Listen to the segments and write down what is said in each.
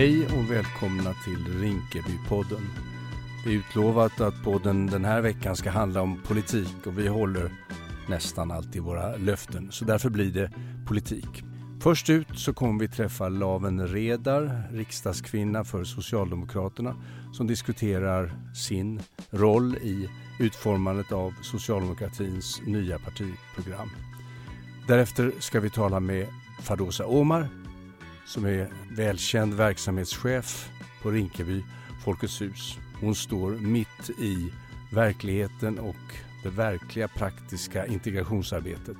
Hej och välkomna till Rinkebypodden. Det är utlovat att podden den här veckan ska handla om politik och vi håller nästan alltid våra löften. Så därför blir det politik. Först ut så kommer vi träffa Laven Redar, riksdagskvinna för Socialdemokraterna som diskuterar sin roll i utformandet av socialdemokratins nya partiprogram. Därefter ska vi tala med Fadosa Omar som är välkänd verksamhetschef på Rinkeby Folkets hus. Hon står mitt i verkligheten och det verkliga praktiska integrationsarbetet.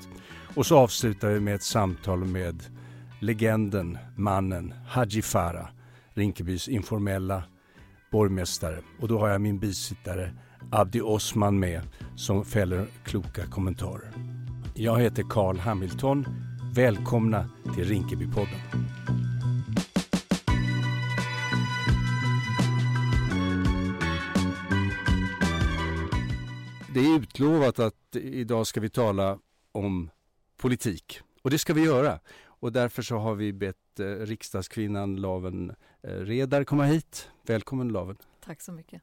Och så avslutar vi med ett samtal med legenden, mannen Haji Farah, Rinkebys informella borgmästare. Och då har jag min bisittare Abdi Osman med som fäller kloka kommentarer. Jag heter Carl Hamilton. Välkomna till Rinkebypodden. Det är utlovat att idag ska vi tala om politik och det ska vi göra. Och därför så har vi bett eh, riksdagskvinnan Laven eh, Redar komma hit. Välkommen Laven. Tack så mycket.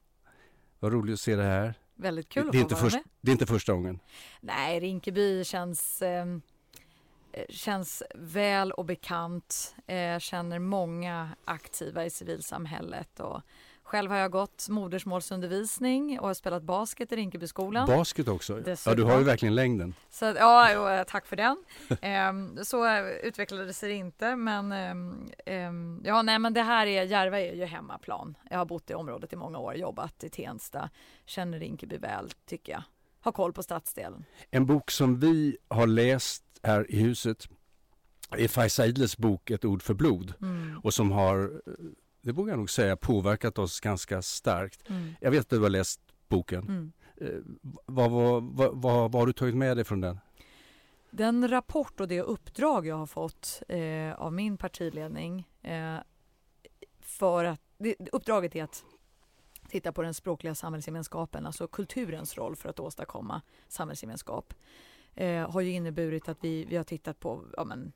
Vad roligt att se dig här. Väldigt kul det, att få vara först, med. det är inte första gången. Nej, Rinkeby känns, eh, känns väl och bekant. Eh, känner många aktiva i civilsamhället. Och själv har jag gått modersmålsundervisning och har spelat basket i Rinkebyskolan. Basket också? Ja, Dessutom. du har ju verkligen längden. Så, ja, eh, tack för den. Ehm, så eh, utvecklades det inte, men ehm, ja, nej, men det här är Järva är ju hemmaplan. Jag har bott i området i många år, jobbat i Tensta, känner Rinkeby väl tycker jag. Har koll på stadsdelen. En bok som vi har läst här i huset är Faiza Idles bok Ett ord för blod Mm. och som har, det vågar jag nog säga, påverkat oss ganska starkt. Mm. Jag vet att du har läst boken. Mm. Eh, vad, vad, vad, vad, vad har du tagit med dig från den? Den rapport och det uppdrag jag har fått eh, av min partiledning eh, för att det, uppdraget är att titta på den språkliga samhällsgemenskapen, alltså kulturens roll för att åstadkomma samhällsgemenskap, eh, har ju inneburit att vi, vi har tittat på ja, men,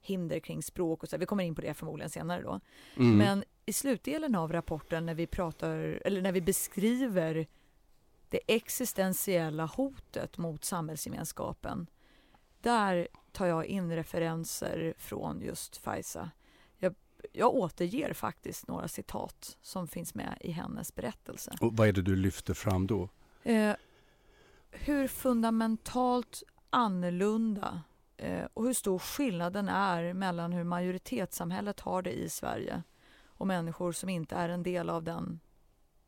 hinder kring språk och så. Vi kommer in på det förmodligen senare då. Mm. Men i slutdelen av rapporten när vi pratar eller när vi beskriver det existentiella hotet mot samhällsgemenskapen. Där tar jag in referenser från just Faiza. Jag, jag återger faktiskt några citat som finns med i hennes berättelse. Och vad är det du lyfter fram då? Eh, hur fundamentalt annorlunda eh, och hur stor skillnaden är mellan hur majoritetssamhället har det i Sverige och människor som inte är en del av den,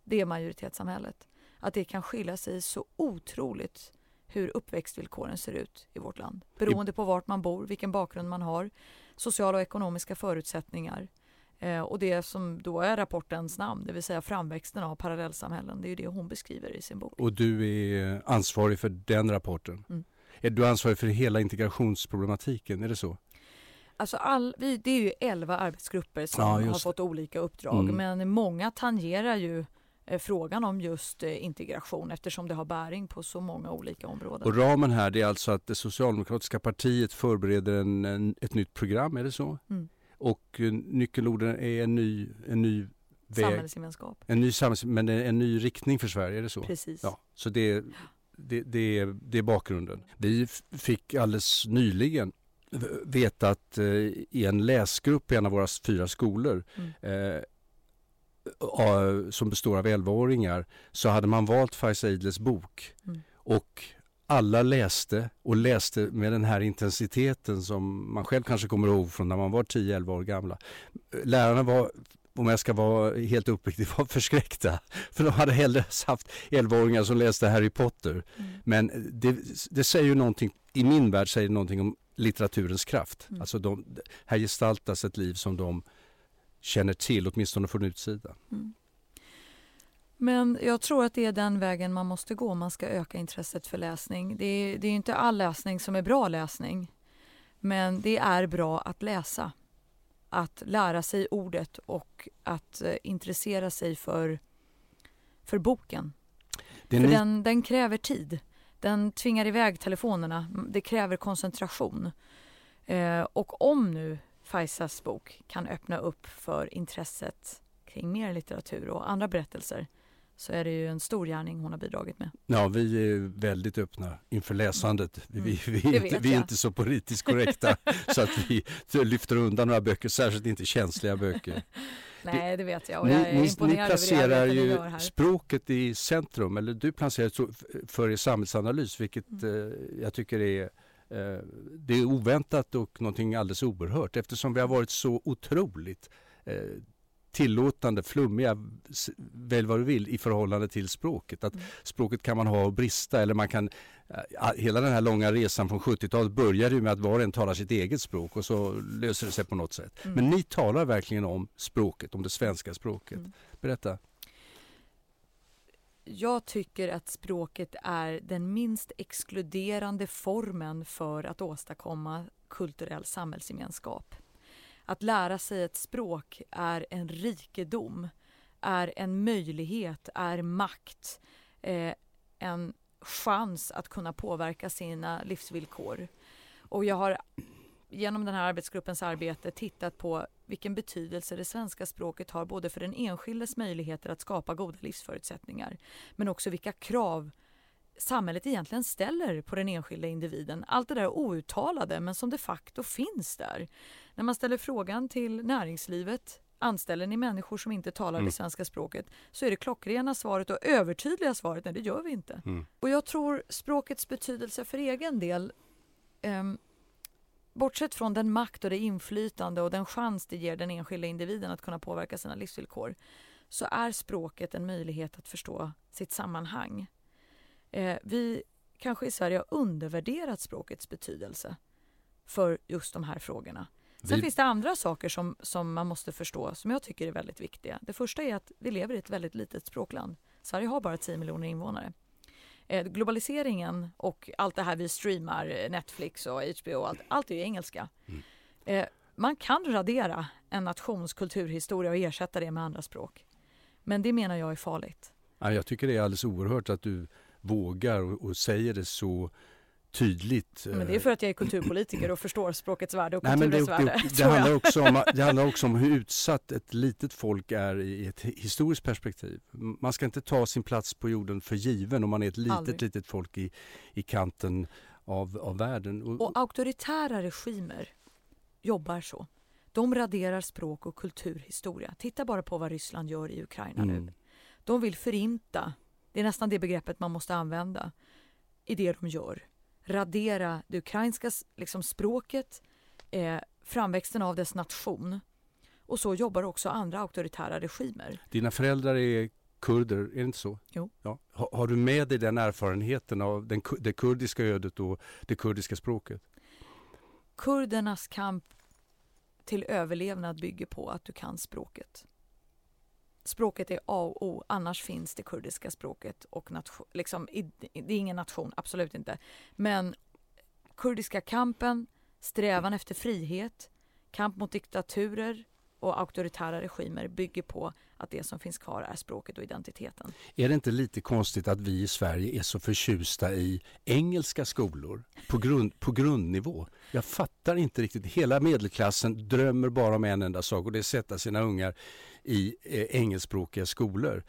det majoritetssamhället. Att det kan skilja sig så otroligt hur uppväxtvillkoren ser ut i vårt land. Beroende på vart man bor, vilken bakgrund man har, sociala och ekonomiska förutsättningar. Eh, och det som då är rapportens namn, det vill säga framväxten av parallellsamhällen. Det är ju det hon beskriver i sin bok. Och du är ansvarig för den rapporten. Mm. Är du ansvarig för hela integrationsproblematiken? Är det så? Alltså all, vi, det är ju elva arbetsgrupper som Ja, har fått olika uppdrag. Mm. Men många tangerar ju eh, frågan om just eh, integration eftersom det har bäring på så många olika områden. Och ramen här är alltså att det socialdemokratiska partiet förbereder en, en, ett nytt program, är det så? Mm. Och eh, nyckelorden är en ny, en ny väg, Samhällsgemenskap. en ny samhälls, men en, ny riktning för Sverige, är det så? Precis. Ja, så det, det, det, det är bakgrunden. Vi fick alldeles nyligen veta att eh, i en läsgrupp i en av våra fyra skolor Mm. eh, som består av 11-åringar så hade man valt Faiza Idles bok Mm. och alla läste och läste med den här intensiteten som man själv kanske kommer ihåg från när man var 10-11 år gamla. Lärarna var om jag ska vara helt uppriktig, var förskräckta. För de hade hellre haft 11-åringar som läste Harry Potter. Mm. Men det, det säger ju någonting, i min värld säger det någonting om litteraturens kraft. Mm. Alltså de, här gestaltas ett liv som de känner till, åtminstone från utsidan. Mm. Men jag tror att det är den vägen man måste gå om man ska öka intresset för läsning. Det är, det är inte all läsning som är bra läsning. Men det är bra att läsa. Att lära sig ordet och att eh, intressera sig för, för boken. Är För ni, den, den kräver tid. Den tvingar iväg telefonerna. Det kräver koncentration. Eh, och om nu Faisas bok kan öppna upp för intresset kring mer litteratur och andra berättelser så är det ju en stor gärning hon har bidragit med. Ja, vi är väldigt öppna inför läsandet. Vi, vi, vi, är, inte, vi är inte så politiskt korrekta så att vi lyfter undan några böcker, särskilt inte känsliga böcker. Nej, det vet jag och jag är ni, ni placerar ju språket i centrum, eller du placerar för er samhällsanalys, vilket mm. eh, jag tycker är eh, det är oväntat och någonting alldeles oerhört eftersom vi har varit så otroligt eh, tillåtande, flummiga, välj vad du vill, i förhållande till språket. Att mm. Språket kan man ha och brista eller man kan Hela den här långa resan från 70-talet började ju med att var och en talar sitt eget språk och så löser det sig på något sätt. Mm. Men ni talar verkligen om språket, om det svenska språket. Mm. Berätta. Jag tycker att språket är den minst exkluderande formen för att åstadkomma kulturell samhällsgemenskap. Att lära sig ett språk är en rikedom, är en möjlighet, är makt, eh, en chans att kunna påverka sina livsvillkor. Och jag har genom den här arbetsgruppens arbete tittat på vilken betydelse det svenska språket har både för den enskildes möjligheter att skapa goda livsförutsättningar men också vilka krav samhället egentligen ställer på den enskilda individen. Allt det där outtalade men som de facto finns där. När man ställer frågan till näringslivet Anställer ni människor som inte talar mm. det svenska språket så är det klockrena svaret och övertydliga svaret nej det gör vi inte. Mm. Och jag tror språkets betydelse för egen del um, Bortsett från den makt och det inflytande och den chans det ger den enskilda individen att kunna påverka sina livsvillkor så är språket en möjlighet att förstå sitt sammanhang. Eh, vi kanske i Sverige har undervärderat språkets betydelse för just de här frågorna. Sen vi... finns det andra saker som, som man måste förstå som jag tycker är väldigt viktiga. Det första är att vi lever i ett väldigt litet språkland. Sverige har bara 10 miljoner invånare. Eh, globaliseringen och allt det här vi streamar, eh, Netflix och HBO, och allt, allt är ju engelska. Mm. Eh, man kan radera en nations kulturhistoria och ersätta det med andra språk. Men det menar jag är farligt. Ja, jag tycker det är alldeles oerhört att du vågar och, och säger det så tydligt. Men det är för att jag är kulturpolitiker och förstår språkets värde och kulturens Nej, det, värde. Det, det, handlar också om, det handlar också om hur utsatt ett litet folk är i ett historiskt perspektiv. Man ska inte ta sin plats på jorden för given om man är ett litet, Aldrig. litet folk i, i kanten av, av världen. Och, och auktoritära regimer jobbar så. De raderar språk och kulturhistoria. Titta bara på vad Ryssland gör i Ukraina mm. nu. De vill förinta, det är nästan det begreppet man måste använda, i det de gör radera det ukrainska liksom, språket, eh, framväxten av dess nation. Och så jobbar också andra auktoritära regimer. Dina föräldrar är kurder, är det inte så? Jo. Ja. Har, har du med dig den erfarenheten av den, det kurdiska ödet och det kurdiska språket? Kurdernas kamp till överlevnad bygger på att du kan språket. Språket är A och O, annars finns det kurdiska språket och nation, liksom, det är ingen nation, absolut inte. Men kurdiska kampen, strävan efter frihet, kamp mot diktaturer och auktoritära regimer bygger på att det som finns kvar är språket och identiteten. Är det inte lite konstigt att vi i Sverige är så förtjusta i engelska skolor på, grund, på grundnivå? Jag fattar inte riktigt. Hela medelklassen drömmer bara om en enda sak och det är att sätta sina ungar i eh, engelskspråkiga skolor.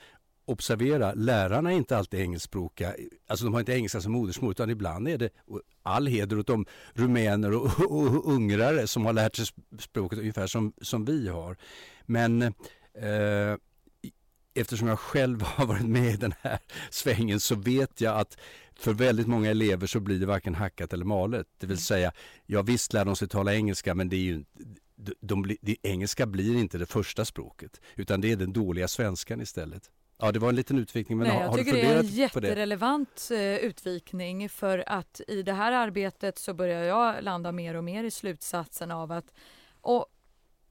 Observera, lärarna är inte alltid engelskspråkiga, alltså de har inte engelska som modersmål utan ibland är det all heder åt de rumäner och, och, och ungrare som har lärt sig språket ungefär som, som vi har. Men eh, eh, eftersom jag själv har varit med i den här svängen så vet jag att för väldigt många elever så blir det varken hackat eller malet. Det vill mm. säga, ja visst lär de sig tala engelska men det är ju de, de, de, engelska blir inte det första språket utan det är den dåliga svenskan istället. Ja, det var en liten utvikning. Men Nej, har, jag tycker det är en jätterelevant det? Eh, utvikning för att i det här arbetet så börjar jag landa mer och mer i slutsatsen av att och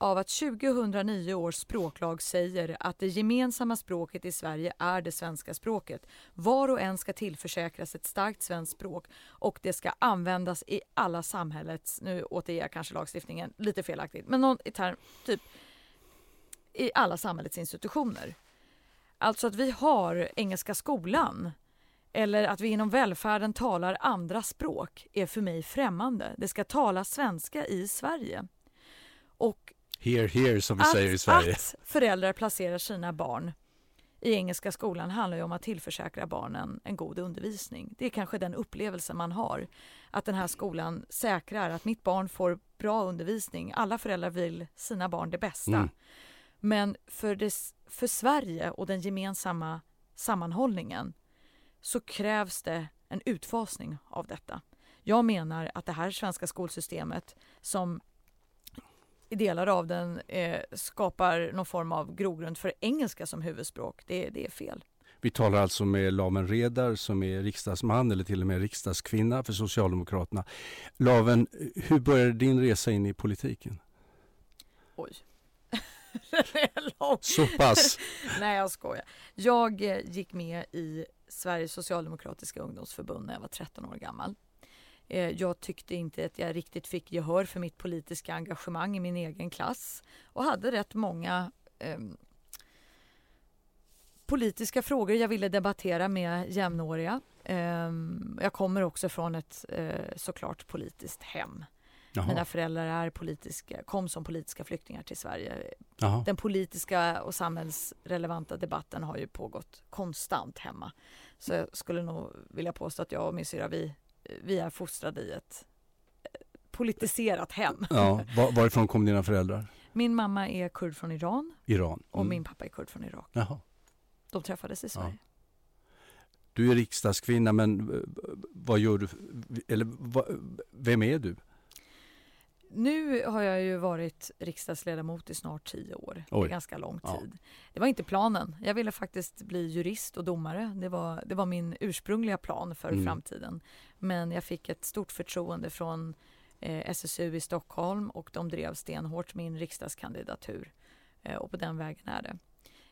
av att 2009 års språklag säger att det gemensamma språket i Sverige är det svenska språket. Var och en ska tillförsäkras ett starkt svenskt språk och det ska användas i alla samhällets, nu återger jag kanske lagstiftningen lite felaktigt, men någon i term, typ i alla samhällets institutioner. Alltså att vi har Engelska skolan eller att vi inom välfärden talar andra språk är för mig främmande. Det ska talas svenska i Sverige. Och Here, here som vi att, säger i Sverige. Att föräldrar placerar sina barn i engelska skolan handlar ju om att tillförsäkra barnen en god undervisning. Det är kanske den upplevelse man har. Att den här skolan säkrar att mitt barn får bra undervisning. Alla föräldrar vill sina barn det bästa. Mm. Men för, det, för Sverige och den gemensamma sammanhållningen så krävs det en utfasning av detta. Jag menar att det här svenska skolsystemet som i delar av den eh, skapar någon form av grogrund för engelska som huvudspråk. Det, det är fel. Vi talar alltså med Laven Redar som är riksdagsman eller till och med riksdagskvinna för Socialdemokraterna. Laven, hur började din resa in i politiken? Oj. Så pass? Nej, jag skojar. Jag eh, gick med i Sveriges socialdemokratiska ungdomsförbund när jag var 13 år gammal. Eh, jag tyckte inte att jag riktigt fick gehör för mitt politiska engagemang i min egen klass och hade rätt många eh, politiska frågor jag ville debattera med jämnåriga. Eh, jag kommer också från ett eh, såklart politiskt hem. Jaha. Mina föräldrar är politiska, kom som politiska flyktingar till Sverige. Jaha. Den politiska och samhällsrelevanta debatten har ju pågått konstant hemma. Så jag skulle nog vilja påstå att jag och min syrra, vi vi är fostrade i ett eh, politiserat hem. Ja, var, varifrån kom dina föräldrar? Min mamma är kurd från Iran. Iran. Mm. Och min pappa är kurd från Irak. Jaha. De träffades i Sverige. Ja. Du är riksdagskvinna, men eh, vad gör du? Eller vem är du? Nu har jag ju varit riksdagsledamot i snart tio år. Oj. Det är ganska lång tid. Ja. Det var inte planen. Jag ville faktiskt bli jurist och domare. Det var, det var min ursprungliga plan för mm. framtiden. Men jag fick ett stort förtroende från eh, SSU i Stockholm och de drev stenhårt min riksdagskandidatur. Eh, och på den vägen är det.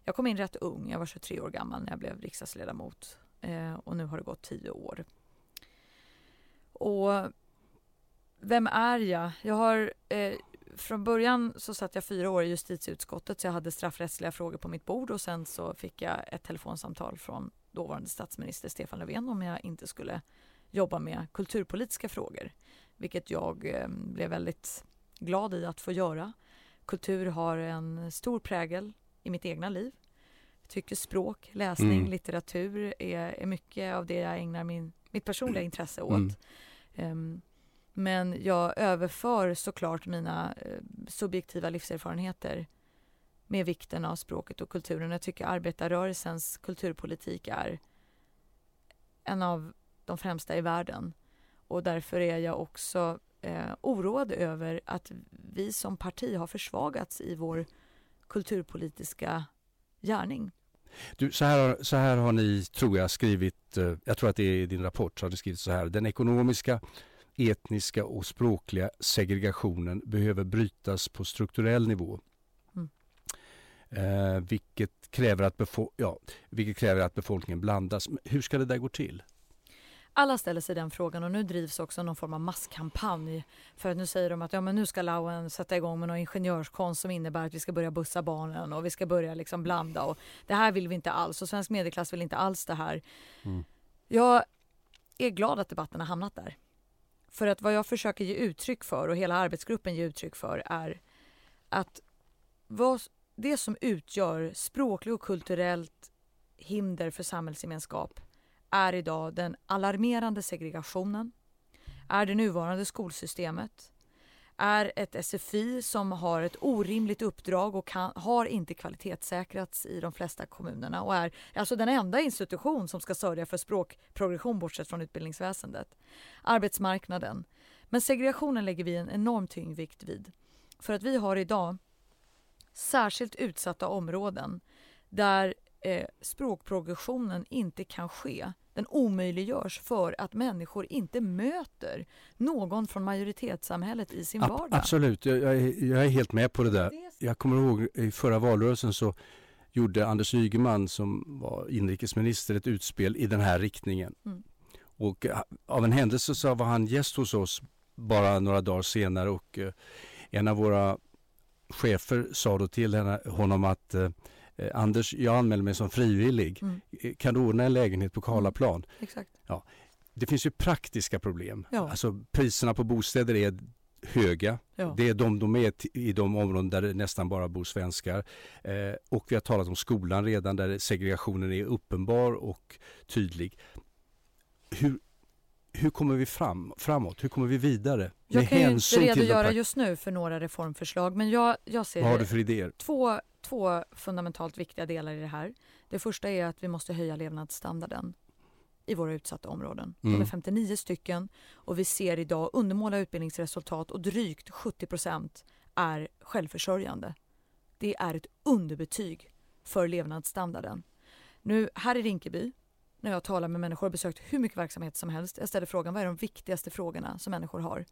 Jag kom in rätt ung. Jag var 23 år gammal när jag blev riksdagsledamot. Eh, och nu har det gått tio år. Och vem är jag? Jag har eh, från början så satt jag fyra år i justitieutskottet så jag hade straffrättsliga frågor på mitt bord och sen så fick jag ett telefonsamtal från dåvarande statsminister Stefan Löfven om jag inte skulle jobba med kulturpolitiska frågor. Vilket jag eh, blev väldigt glad i att få göra. Kultur har en stor prägel i mitt egna liv. Jag tycker språk, läsning, mm. litteratur är, är mycket av det jag ägnar min, mitt personliga intresse åt. Mm. Um, men jag överför såklart mina eh, subjektiva livserfarenheter med vikten av språket och kulturen. Jag tycker arbetarrörelsens kulturpolitik är en av de främsta i världen. Och därför är jag också eh, oroad över att vi som parti har försvagats i vår kulturpolitiska gärning. Du, så, här, så här har ni, tror jag, skrivit, eh, jag tror att det är i din rapport, så har ni skrivit så här. Den ekonomiska etniska och språkliga segregationen behöver brytas på strukturell nivå. Mm. Eh, vilket, kräver att ja, vilket kräver att befolkningen blandas. Hur ska det där gå till? Alla ställer sig den frågan och nu drivs också någon form av masskampanj. För nu säger de att ja, men nu ska Lauen sätta igång med någon ingenjörskonst som innebär att vi ska börja bussa barnen och vi ska börja liksom blanda. Och det här vill vi inte alls och svensk medelklass vill inte alls det här. Mm. Jag är glad att debatten har hamnat där. För att vad jag försöker ge uttryck för och hela arbetsgruppen ger uttryck för är att vad, det som utgör språkligt och kulturellt hinder för samhällsgemenskap är idag den alarmerande segregationen, är det nuvarande skolsystemet, är ett SFI som har ett orimligt uppdrag och kan, har inte kvalitetssäkrats i de flesta kommunerna och är alltså den enda institution som ska sörja för språkprogression bortsett från utbildningsväsendet. Arbetsmarknaden. Men segregationen lägger vi en enorm tyngdvikt vid. För att vi har idag särskilt utsatta områden där eh, språkprogressionen inte kan ske den omöjliggörs för att människor inte möter någon från majoritetssamhället i sin vardag. Absolut, jag, jag, är, jag är helt med på det där. Jag kommer ihåg i förra valrörelsen så gjorde Anders Ygeman som var inrikesminister ett utspel i den här riktningen. Mm. Och eh, av en händelse så var han gäst hos oss bara några dagar senare och eh, en av våra chefer sa då till henne, honom att eh, Anders, jag anmäler mig som frivillig. Mm. Eh, kan du ordna en lägenhet på Karlaplan? Mm. Exakt. Ja. Det finns ju praktiska problem. Ja. Alltså priserna på bostäder är höga. Ja. Det är de de är i de områden där det nästan bara bor svenskar. Eh, och vi har talat om skolan redan där segregationen är uppenbar och tydlig. Hur, hur kommer vi fram, framåt? Hur kommer vi vidare? Jag kan ju inte redogöra just nu för några reformförslag men jag, jag ser Vad har du för idéer? Två, två fundamentalt viktiga delar i det här. Det första är att vi måste höja levnadsstandarden i våra utsatta områden. Mm. De är 59 mm. stycken och vi ser idag undermåliga utbildningsresultat och drygt 70 procent är självförsörjande. Det är ett underbetyg för levnadsstandarden. Nu här i Rinkeby, när jag talar med människor och besökt hur mycket verksamhet som helst, jag ställer frågan vad är de viktigaste frågorna som människor har?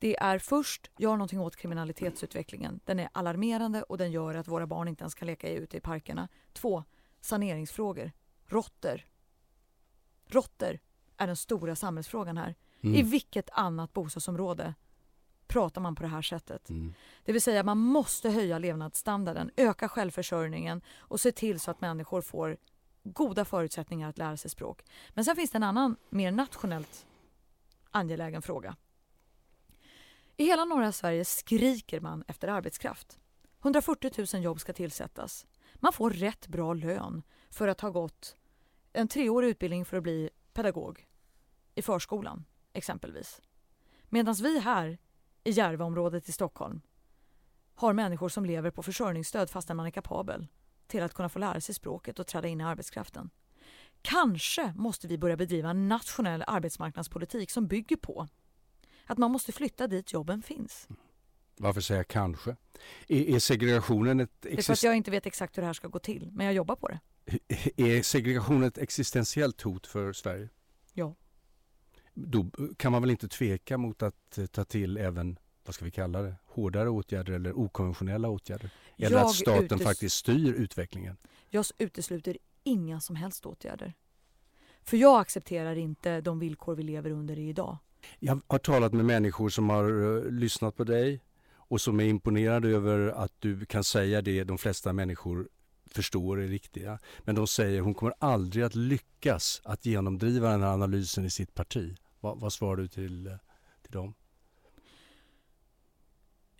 Det är först, gör någonting åt kriminalitetsutvecklingen. Den är alarmerande och den gör att våra barn inte ens kan leka ute i parkerna. Två, saneringsfrågor. Råttor, Råttor är den stora samhällsfrågan här. Mm. I vilket annat bostadsområde pratar man på det här sättet? Mm. Det vill säga man måste höja levnadsstandarden, öka självförsörjningen och se till så att människor får goda förutsättningar att lära sig språk. Men sen finns det en annan, mer nationellt angelägen fråga. I hela norra Sverige skriker man efter arbetskraft. 140 000 jobb ska tillsättas. Man får rätt bra lön för att ha gått en treårig utbildning för att bli pedagog i förskolan, exempelvis. Medan vi här i Järvaområdet i Stockholm har människor som lever på försörjningsstöd fastän man är kapabel till att kunna få lära sig språket och träda in i arbetskraften. Kanske måste vi börja bedriva en nationell arbetsmarknadspolitik som bygger på att man måste flytta dit jobben finns. Varför säger jag kanske? Är, är segregationen ett... Det är för att jag inte vet exakt hur det här ska gå till, men jag jobbar på det. Är segregation ett existentiellt hot för Sverige? Ja. Då kan man väl inte tveka mot att eh, ta till även, vad ska vi kalla det, hårdare åtgärder eller okonventionella åtgärder? Eller jag att staten faktiskt styr utvecklingen? Jag utesluter inga som helst åtgärder. För jag accepterar inte de villkor vi lever under idag. Jag har talat med människor som har uh, lyssnat på dig och som är imponerade över att du kan säga det de flesta människor förstår är riktiga. Men de säger hon kommer aldrig att lyckas att genomdriva den här analysen i sitt parti. Vad, vad svarar du till, eh, till dem?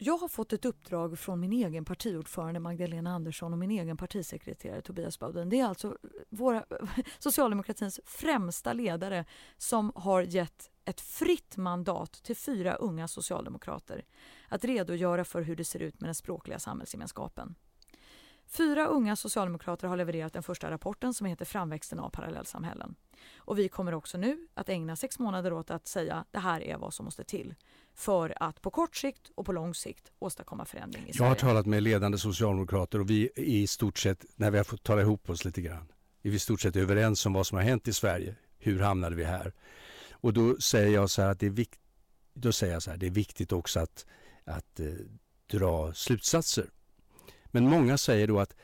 Jag har fått ett uppdrag från min egen partiordförande Magdalena Andersson och min egen partisekreterare Tobias Bauden. Det är alltså våra, socialdemokratins främsta ledare som har gett ett fritt mandat till fyra unga socialdemokrater att redogöra för hur det ser ut med den språkliga samhällsgemenskapen. Fyra unga socialdemokrater har levererat den första rapporten som heter Framväxten av parallellsamhällen. Och vi kommer också nu att ägna sex månader åt att säga det här är vad som måste till för att på kort sikt och på lång sikt åstadkomma förändring i Sverige. Jag har talat med ledande socialdemokrater och vi är i stort sett, när vi har fått tala ihop oss lite grann, är vi i stort sett överens om vad som har hänt i Sverige. Hur hamnade vi här? Och då säger jag så här att det är, vikt, då säger jag så här, det är viktigt också att, att eh, dra slutsatser men många säger då att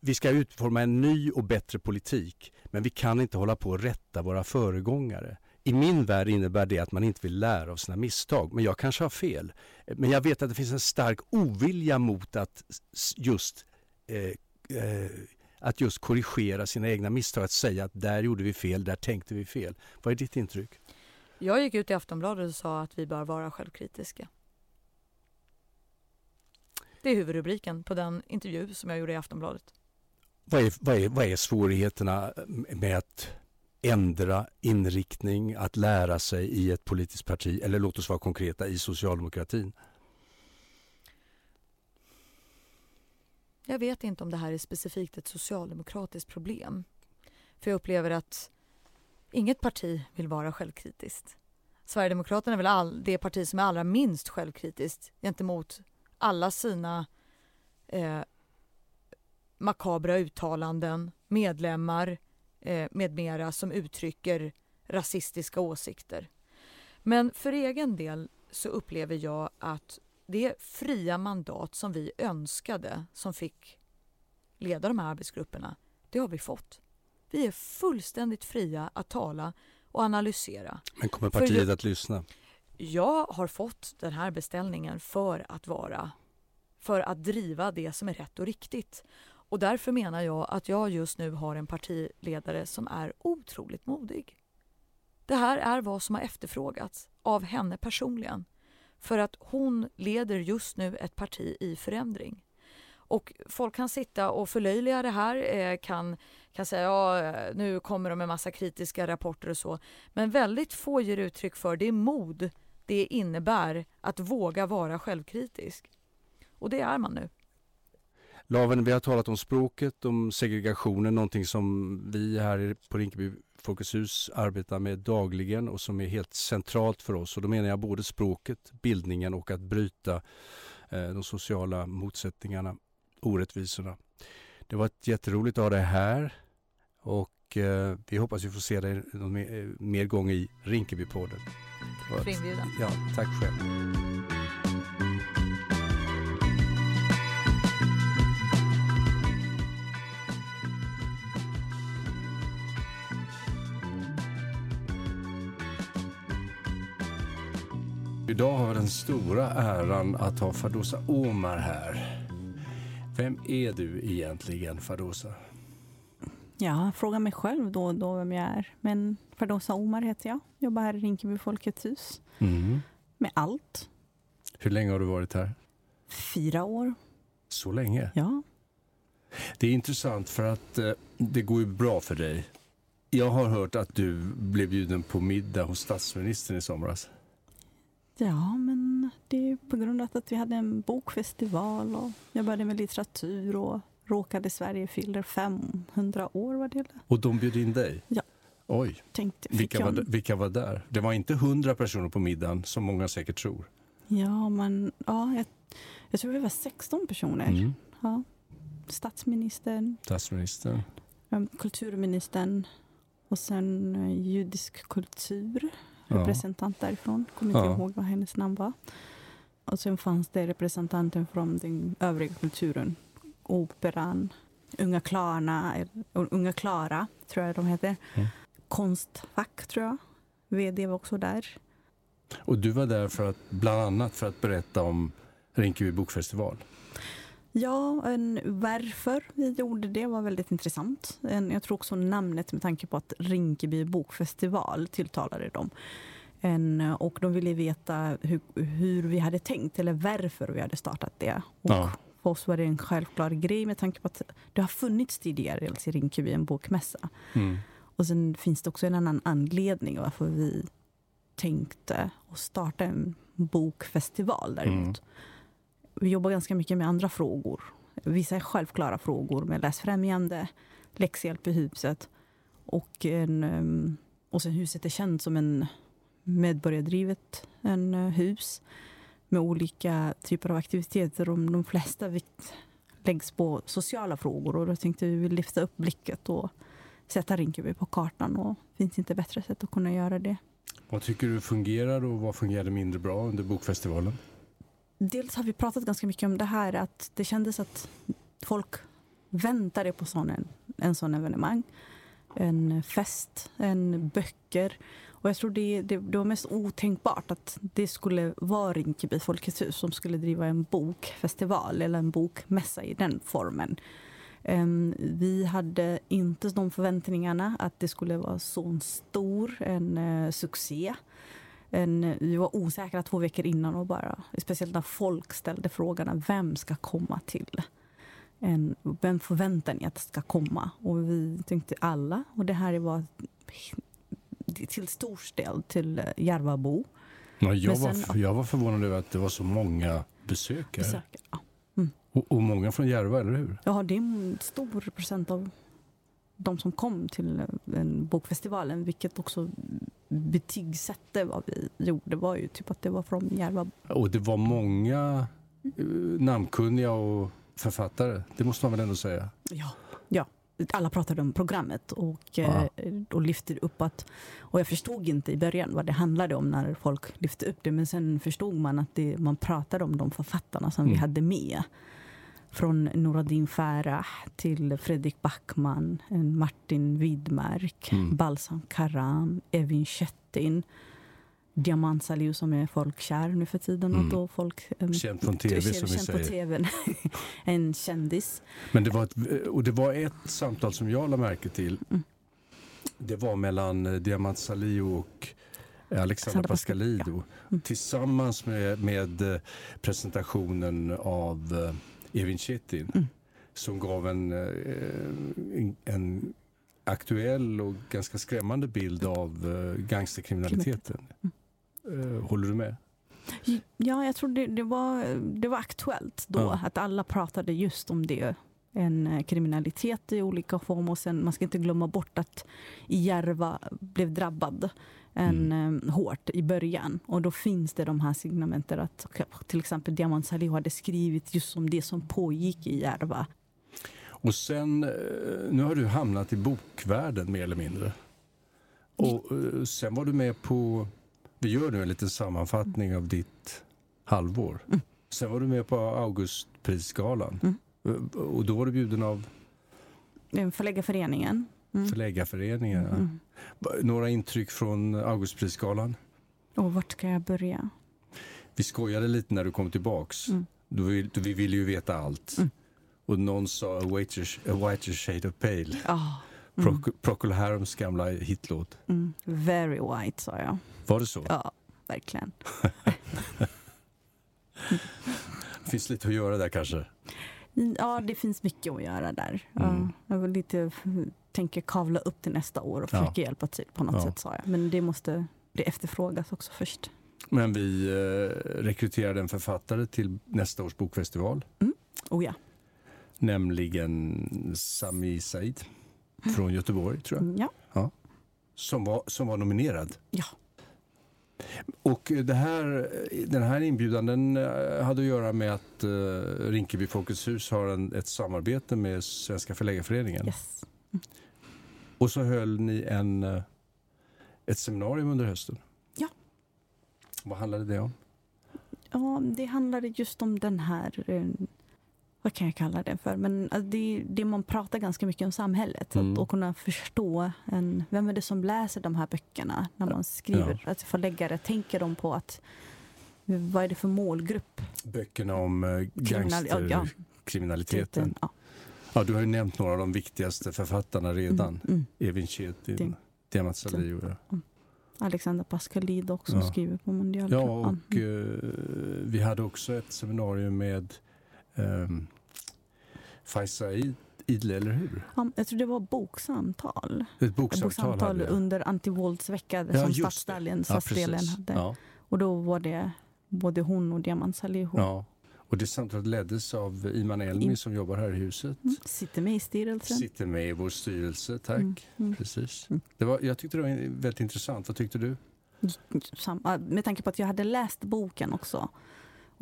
vi ska utforma en ny och bättre politik men vi kan inte hålla på och rätta våra föregångare. I min värld innebär det att man inte vill lära av sina misstag, men jag kanske har fel. Men jag vet att det finns en stark ovilja mot att just, eh, eh, att just korrigera sina egna misstag, att säga att där gjorde vi fel, där tänkte vi fel. Vad är ditt intryck? Jag gick ut i Aftonbladet och sa att vi bör vara självkritiska. Det är huvudrubriken på den intervju som jag gjorde i Aftonbladet. Vad är, vad är, vad är svårigheterna med att ändra inriktning, att lära sig i ett politiskt parti eller låt oss vara konkreta i socialdemokratin? Jag vet inte om det här är specifikt ett socialdemokratiskt problem. För jag upplever att inget parti vill vara självkritiskt. Sverigedemokraterna är väl all, det parti som är allra minst självkritiskt gentemot alla sina eh, makabra uttalanden, medlemmar eh, med mera som uttrycker rasistiska åsikter. Men för egen del så upplever jag att det fria mandat som vi önskade som fick leda de här arbetsgrupperna, det har vi fått. Vi är fullständigt fria att tala och analysera. Men kommer partiet att lyssna? Jag har fått den här beställningen för att vara för att driva det som är rätt och riktigt. Och därför menar jag att jag just nu har en partiledare som är otroligt modig. Det här är vad som har efterfrågats av henne personligen För att hon leder just nu ett parti i förändring. Och folk kan sitta och förlöjliga det här, eh, kan, kan säga ja, eh, nu kommer de med massa kritiska rapporter och så. Men väldigt få ger uttryck för det mod det innebär att våga vara självkritisk. Och det är man nu. Laven, vi har talat om språket, om segregationen, någonting som vi här på Rinkeby Folkets hus arbetar med dagligen och som är helt centralt för oss. Och då menar jag både språket, bildningen och att bryta eh, de sociala motsättningarna, orättvisorna. Det var ett jätteroligt att ha dig här och eh, vi hoppas vi får se dig någon mer, eh, mer gång i Rinkebypodden. För inbjudan. Ja, tack själv. Idag har vi den stora äran att ha Fadosa Omar här. Vem är du egentligen, Fadosa? Ja, fråga mig själv då och då vem jag är. Men Fadosa Omar heter jag. Jobbar här i Rinkeby Folkets hus. Mm. Med allt. Hur länge har du varit här? Fyra år. Så länge? Ja. Det är intressant för att eh, det går ju bra för dig. Jag har hört att du blev bjuden på middag hos statsministern i somras. Ja, men det är på grund av att vi hade en bokfestival och jag började med litteratur och råkade Sverige fyller 500 år. Var det. Och de bjöd in dig? Ja. Oj, Tänkte, vilka, var, vilka var där? Det var inte 100 personer på middagen som många säkert tror. Ja, men ja, jag, jag tror vi var 16 personer. Mm. Ja. Statsministern, Statsministern. kulturministern och sen eh, judisk kultur representant ja. därifrån. Kommer inte ja. ihåg vad hennes namn var. Och sen fanns det representanten från den övriga kulturen. Operan, Unga Klarna, Unga Klara, tror jag de heter. Mm. Konstfack, tror jag. VD var också där. Och du var där för att, bland annat för att berätta om Rinkeby bokfestival? Ja, en, varför vi gjorde det var väldigt intressant. En, jag tror också namnet med tanke på att Rinkeby bokfestival tilltalade dem. En, och de ville veta hur, hur, vi hade tänkt eller varför vi hade startat det. Och ja. För oss var det en självklar grej med tanke på att det har funnits tidigare alltså i Rinkeby en bokmässa. Mm. Och sen finns det också en annan anledning varför vi tänkte att starta en bokfestival däremot. Mm vi jobbar ganska mycket med andra frågor. Vissa är självklara frågor med läsfrämjande, läxhjälp i huset. Och, en, ehm, och sen huset är känt som en medborgardrivet en eh, hus med olika typer av aktiviteter. Och de flesta vikt läggs på sociala frågor. Och då tänkte vi lyfta upp blicket och sätta Rinkeby på kartan. Och det finns inte bättre sätt att kunna göra det. Vad tycker du fungerar och vad fungerade mindre bra under bokfestivalen? dels har vi pratat ganska mycket om det här att det kändes att folk väntade på sån en, en sån evenemang. En fest, en böcker. Och jag tror det, det, det, var mest otänkbart att det skulle vara Rinkeby Folkets hus som skulle driva en bokfestival eller en bokmässa i den formen. Um, vi hade inte de förväntningarna att det skulle vara så stor en uh, succé en, vi var osäkra två veckor innan och bara, speciellt när folk ställde frågan vem ska komma till? En, vem förväntar ni att ska komma? Och vi tänkte alla. Och det här var till stor del till Järvabo. Ja, jag, sen, var, jag var förvånad över att det var så många besökare. besökare ja. mm. och, och, många från Järva, eller hur? Ja, det är en stor procent av de som kom till en bokfestivalen, vilket också betygsätter vad vi gjorde var ju typ att det var från Järva. Och det var många uh, namnkunniga och författare, det måste man väl ändå säga? Ja. Alla pratade om programmet och, eh, och lyfte upp att... Och jag förstod inte i början vad det handlade om när folk lyfte upp det men sen förstod man att det, man pratade om de författarna som mm. vi hade med. Från Noradin Farah till Fredrik Backman, Martin Widmark, mm. Balsam Karam, Evin Chettin. Diamant Salihu som är folkkär nu för tiden. Mm. Och folk, um, känd från tv som vi säger. På TV. en kändis. Men det var, ett, och det var ett samtal som jag lade märke till. Mm. Det var mellan eh, Diamant Salihu och Alexandra Pascalido. Ja. Mm. Tillsammans med, med eh, presentationen av eh, Evin Cetin mm. som gav en, en, en, aktuell och ganska skrämmande bild av gangsterkriminaliteten. Mm. Håller du med? Ja, jag tror det, det, var, det var aktuellt då, ja. att alla pratade just om det. En eh, kriminalitet i olika former. Och sen, man ska inte glömma bort att Järva blev drabbad en, mm. Eh, hårt i början. Och då finns det de här signamenten att till exempel Diamant Salih hade skrivit just om det som pågick i Järva. Och sen, eh, nu har du hamnat i bokvärlden mer eller mindre. Och sen var du med på vi gör nu en liten sammanfattning av ditt halvår. Mm. Sen var du med på Augustprisgalan. Mm. Och då var du bjuden av? Förläggarföreningen. Mm. Förläggarföreningen, ja. Mm. Några intryck från Augustprisgalan? Och vart ska jag börja? Vi skojade lite när du kom tillbaks. Mm. Du, vi ville ju veta allt. Mm. Och någon sa a whiter, shade of pale. Oh. Mm. Procol Harums gamla hitlåt. Mm. Very white, sa jag. Var det så? Ja, verkligen. det finns lite att göra där kanske? Ja, det finns mycket att göra där. Mm. Jag vill lite tänker kavla upp till nästa år och försöka ja. hjälpa till på något ja. sätt, sa jag. Men det måste det efterfrågas också först. Men vi eh, rekryterade en författare till nästa års bokfestival. Mm. Oh ja. Nämligen Sami Said från Göteborg, tror jag. Ja. ja. Som, var, som var nominerad. Ja. Och det här, den här inbjudan den eh, hade att göra med att uh, Rinkeby Folkets hus har en, ett samarbete med Svenska förläggarföreningen. Yes. Mm. Och så höll ni en, uh, ett seminarium under hösten. Ja. Vad handlade det om? Ja, det handlade just om den här vad kan jag kalla det för? Men alltså, det, det man pratar ganska mycket om samhället. Mm. Att, kunna förstå en, vem är det som läser de här böckerna när man skriver. Ja. Att förläggare, tänker de på att vad är det för målgrupp? Böckerna om äh, gangsterkriminaliteten. Ja, ja. du har ju nämnt några av de viktigaste författarna redan. Mm, mm. Evin Cetin, Diamant Salih och mm. Alexander Pascalid också ja. skriver på Mondial. Ja, och uh, vi hade också ett seminarium med um, Faiza Idle, eller hur? Ja, jag tror det var boksamtal. Ett boksamtal, boksamtal under antivåldsvecka ja, som Stadsdelen ja, hade. Ja. Och då var det både hon och Diamant Salihu. Ja. Och det samtalet leddes av Iman Elmi I, som jobbar här i huset. Mm, sitter med i styrelsen. Sitter med i vår styrelse, tack. Mm, mm. Precis. Mm. Det var, jag tyckte det var väldigt intressant. Vad tyckte du? Med tanke på att jag hade läst boken också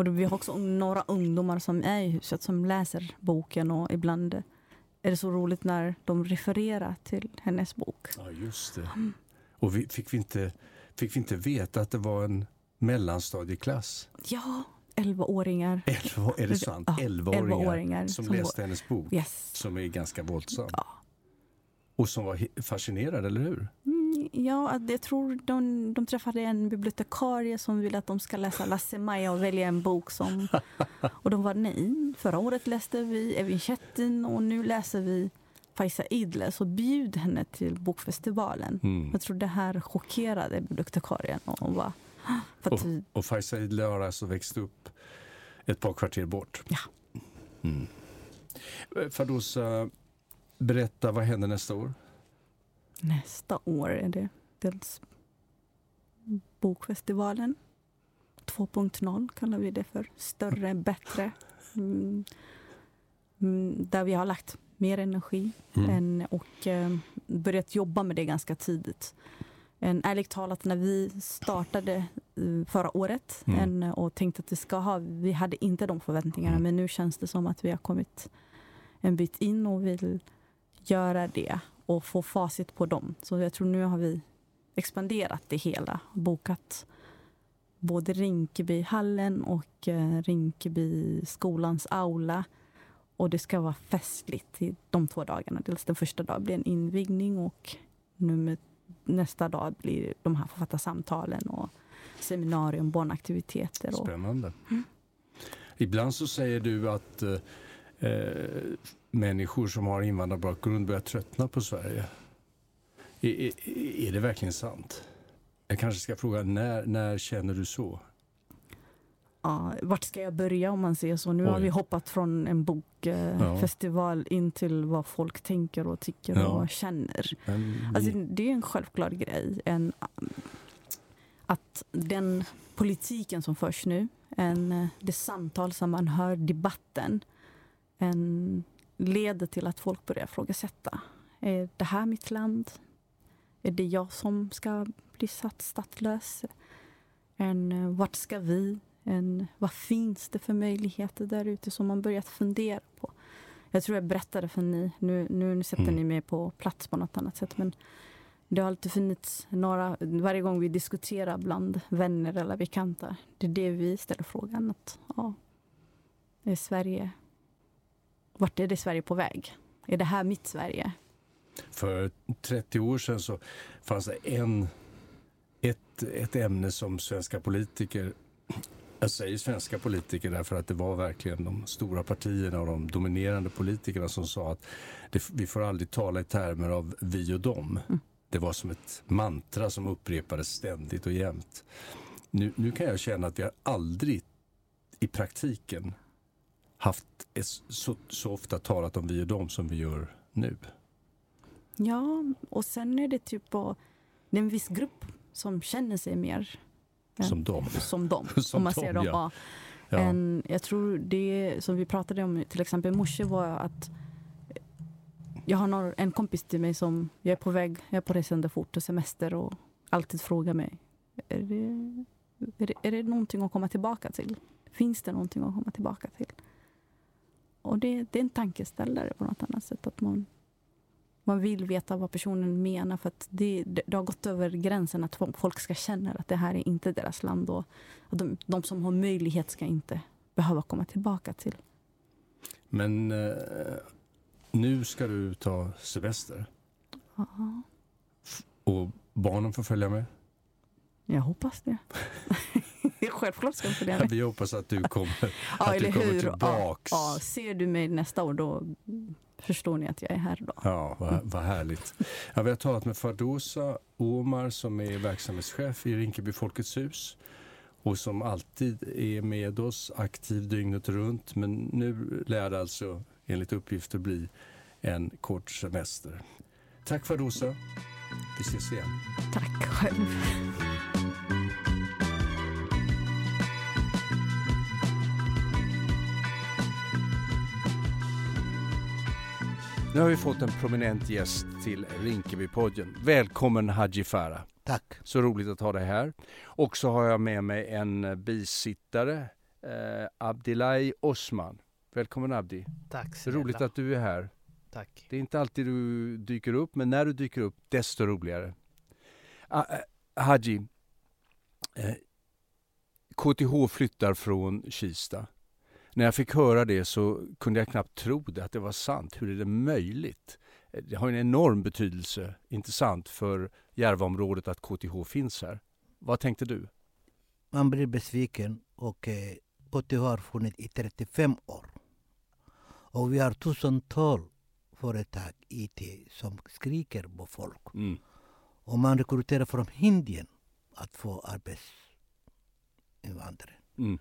och vi har också några ungdomar som är i huset som läser boken och ibland är det så roligt när de refererar till hennes bok. Ja, just det. Mm. Och vi, fick, vi inte, fick vi inte veta att det var en mellanstadieklass? Ja, 11-åringar. är det sant? Ja, 11-åringar som, som läste hennes bok, yes. som är ganska våldsam. Ja. Och som var fascinerade, eller hur? Ja, jag tror de, de träffade en bibliotekarie som ville att de ska läsa Lasse Maja och välja en bok som... Och de var nej. Förra året läste vi Evin Chettin och nu läser vi Faiza Idle, så bjud henne till bokfestivalen. Mm. Jag tror det här chockerade bibliotekarien. Och, hon var, för och, vi... och Faiza Idle har alltså växt upp ett par kvarter bort? Ja. Mm. Fadosa, Berätta, vad händer nästa år? Nästa år är det dels Bokfestivalen 2.0 kallar vi det för. Större, bättre. Mm. mm. Där vi har lagt mer energi mm. än, och eh, börjat jobba med det ganska tidigt. En, ärligt talat, när vi startade eh, förra året mm. en, och tänkte att det ska ha, vi hade inte de förväntningarna, mm. men nu känns det som att vi har kommit en bit in och vill göra det och få facit på dem. Så jag tror nu har vi expanderat det hela. Bokat både Rinkebyhallen och eh, Rinkeby skolans aula. Och det ska vara festligt i de två dagarna. Dels den första dagen blir en invigning och nummer, nästa dag blir de här författarsamtalen och seminarium, barnaktiviteter. Och... Spännande. Mm. Ibland så säger du att eh, eh, människor som har invandrarbakgrund börjar tröttna på Sverige. Är, är, är det verkligen sant? Jag kanske ska fråga, när, när känner du så? Ja, vart ska jag börja om man säger så? Nu Oj. har vi hoppat från en bokfestival ja. in till vad folk tänker och tycker ja. och känner. Men, alltså, det är en självklar grej. En, att den politiken som förs nu, en, det samtal som man hör, debatten, en, leder till att folk börjar ifrågasätta. Är det här mitt land? Är det jag som ska bli satt statslös? En, vart ska vi? En, vad finns det för möjligheter där ute som man börjat fundera på? Jag tror jag berättade för ni, nu, nu sätter mm. ni mig på plats på något annat sätt, men det har alltid funnits några, varje gång vi diskuterar bland vänner eller bekanta, det är det vi ställer frågan att, ja, är Sverige, vart är det Sverige på väg? Är det här mitt Sverige? För 30 år sedan så fanns det en, ett, ett ämne som svenska politiker jag säger svenska politiker därför att det var verkligen de stora partierna och de dominerande politikerna som sa att det, vi får aldrig tala i termer av vi och dem. Mm. Det var som ett mantra som upprepades ständigt och jämt. Nu, nu kan jag känna att vi har aldrig i praktiken haft så, så ofta talat om vi och dem som vi gör nu. Ja, och sen är det typ på, en viss grupp som känner sig mer som dem. Som dem, som om man ser dem. Ja. Ja. En, jag tror det som vi pratade om till exempel morse var att jag har någon, en kompis till mig som, jag är på väg, jag är på resande fort och semester och alltid frågar mig, är det, är det, är det någonting att komma tillbaka till? Finns det någonting att komma tillbaka till? Och det, det är en tankeställare på något annat sätt. Att man, man vill veta vad personen menar för att det, det, har gått över gränsen att folk ska känna att det här är inte deras land och att de, de som har möjlighet ska inte behöva komma tillbaka till. Men eh, nu ska du ta semester. Ja. Och barnen får följa med? Jag hoppas det. Självklart ska de följa med. Vi hoppas att du kommer, ja, att du kommer tillbaks. Ja, ja, ser du mig nästa år då förstår ni att jag är här då. Ja, vad, vad härligt. Ja, vi har talat med Fardosa Omar som är verksamhetschef i Rinkeby Folkets hus och som alltid är med oss aktiv dygnet runt. Men nu lär det alltså enligt uppgifter bli en kort semester. Tack Fardosa. Vi ses igen. Tack själv. Nu har vi fått en prominent gäst till Rinkebypodden. Välkommen Haji Farah. Tack. Så roligt att ha dig här. Och så har jag med mig en bisittare, eh, Abdilai Osman. Välkommen Abdi. Tack snälla. Roligt att du är här. Tack. Det är inte alltid du dyker upp, men när du dyker upp, desto roligare. Ah, eh, Haji, eh, KTH flyttar från Kista. När jag fick höra det så kunde jag knappt tro det, att det var sant. Hur är det möjligt? Det har en enorm betydelse, intressant, för Järvaområdet att KTH finns här. Vad tänkte du? Man blir besviken och eh, KTH har funnits i 35 år. Och vi har tusentals företag, IT, som skriker på folk. Mm. Och man rekryterar från Indien att få arbetsinvandrare. Mm.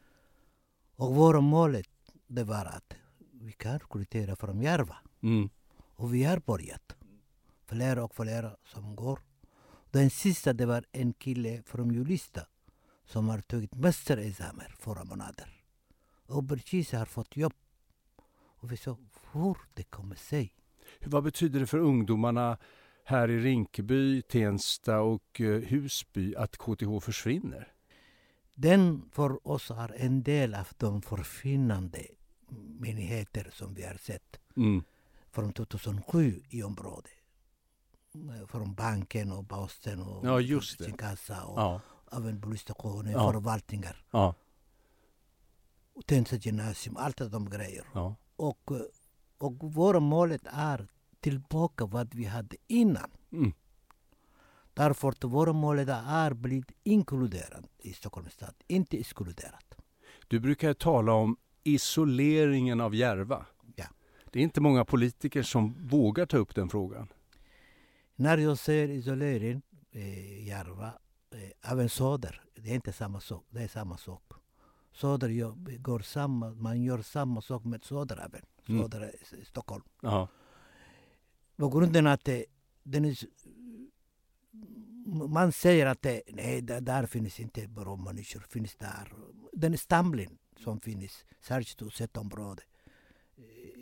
Och våra målet det var att vi kan rekrytera från Järva. Mm. Och vi har börjat. Flera och flera som går. Den sista det var en kille från Julista som har tagit mästerexamen förra månaden. Och precis har fått jobb. Och vi sa hur det kommer sig. Vad betyder det för ungdomarna här i Rinkeby, Tensta och eh, Husby att KTH försvinner? Den för oss är en del av de försvinnande myndigheter som vi har sett mm. från 2007 i området. Från banken och posten och ja, just kassa och ja. även polisstationen, ja. förvaltningar. Ja. Tensta gymnasium, allt de grejer. Ja. Och, och våra målet är tillbaka vad vi hade innan. Mm. Därför att våra mål är att bli inkluderad i Stockholms stad, inte exkluderad. Du brukar tala om isoleringen av Järva. Ja. Det är inte många politiker som vågar ta upp den frågan. När jag säger isolering i Järva, eh, även Söder, det är inte samma sak. Det är samma sak. Söder gör, går samma, man gör samma sak med Söder även. Mm. Söder i Stockholm. Ja. På grunden att det, den är, man säger att det, nej, där, finns inte bra människor. Finns där. Den stamling som finns, särskilt utsatt område.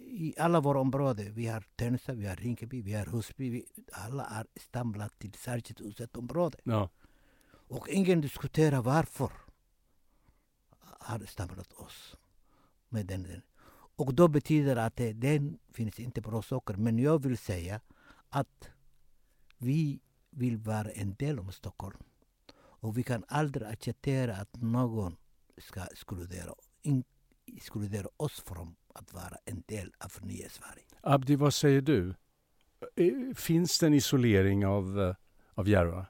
I alla våra områden, vi har Tensta, vi har Rinkeby, vi har Husby. Vi, alla är stamlat till särskilt utsatt område. ja. Och ingen diskuterar varför har stamlat oss. Med den, den. Och då betyder att det den finns inte bra saker. Men jag vill säga att vi vill vara en del av Stockholm. Och vi kan aldrig acceptera att någon ska exkludera, in, exkludera oss från att vara en del av nya Sverige. Abdi, vad säger du? Eh, Finns det en isolering av, eh, av Järva?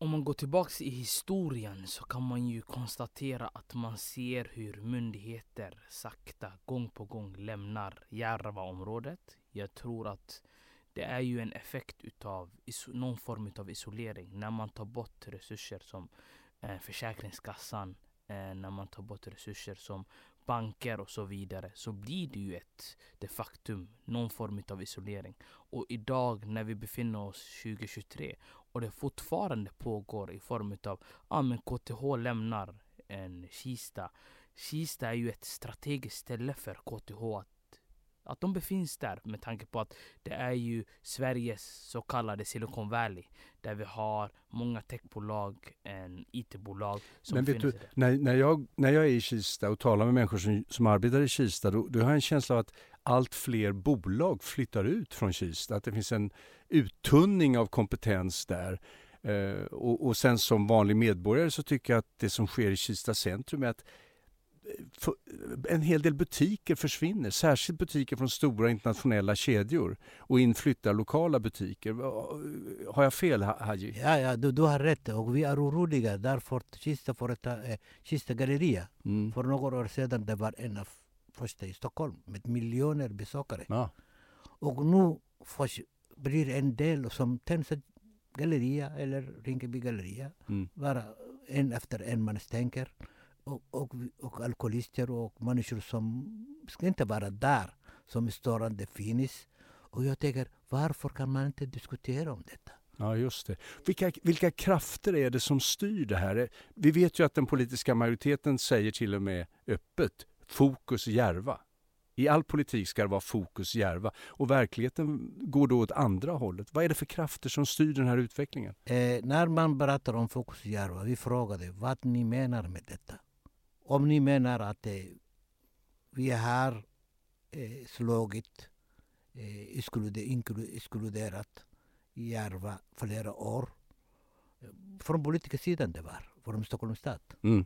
Om man går tillbaks i historien så kan man ju konstatera att man ser hur myndigheter sakta, gång på gång lämnar Järvaområdet. Jag tror att det är ju en effekt utav någon form av isolering. När man tar bort resurser som eh, Försäkringskassan, eh, när man tar bort resurser som banker och så vidare så blir det ju ett de faktum, någon form av isolering. Och idag när vi befinner oss 2023 och det fortfarande pågår i form av ah, men KTH lämnar en Kista. Kista är ju ett strategiskt ställe för KTH att, att de befinns där med tanke på att det är ju Sveriges så kallade Silicon Valley där vi har många techbolag, en IT-bolag som Men vet du, när, när, jag, när jag är i Kista och talar med människor som, som arbetar i Kista, då, då har jag en känsla av att allt fler bolag flyttar ut från Kista. Att det finns en uttunning av kompetens där. Eh, och, och sen som vanlig medborgare så tycker jag att det som sker i Kista centrum är att en hel del butiker försvinner, särskilt butiker från stora internationella kedjor och in flyttar lokala butiker. Har jag fel Ha- Haji? Ja, ja du, du har rätt. Och vi är oroliga därför att Kista, eh, Kista galleria Mm. för några år sedan det var en av första i Stockholm med miljoner besökare. Ja. Och nu förs- blir en del som Tensta galleria eller Rinkeby galleria Mm. vara en efter en man stänker. Och, och, och alkoholister och människor som ska inte vara där som störande finns. Och jag tänker, varför kan man inte diskutera om detta? Ja, just det. Vilka, vilka krafter är det som styr det här? Vi vet ju att den politiska majoriteten säger till och med öppet fokus Järva. I all politik ska det vara fokus Järva. Och verkligheten går då åt andra hållet. Vad är det för krafter som styr den här utvecklingen? Eh, när man berättar om Fokus Järva, vi frågade vad ni menar med detta. Om ni menar att eh, vi har eh, slagit, eh, Järva flera år. Från politikersidan det var, från Stockholms stad. Mm.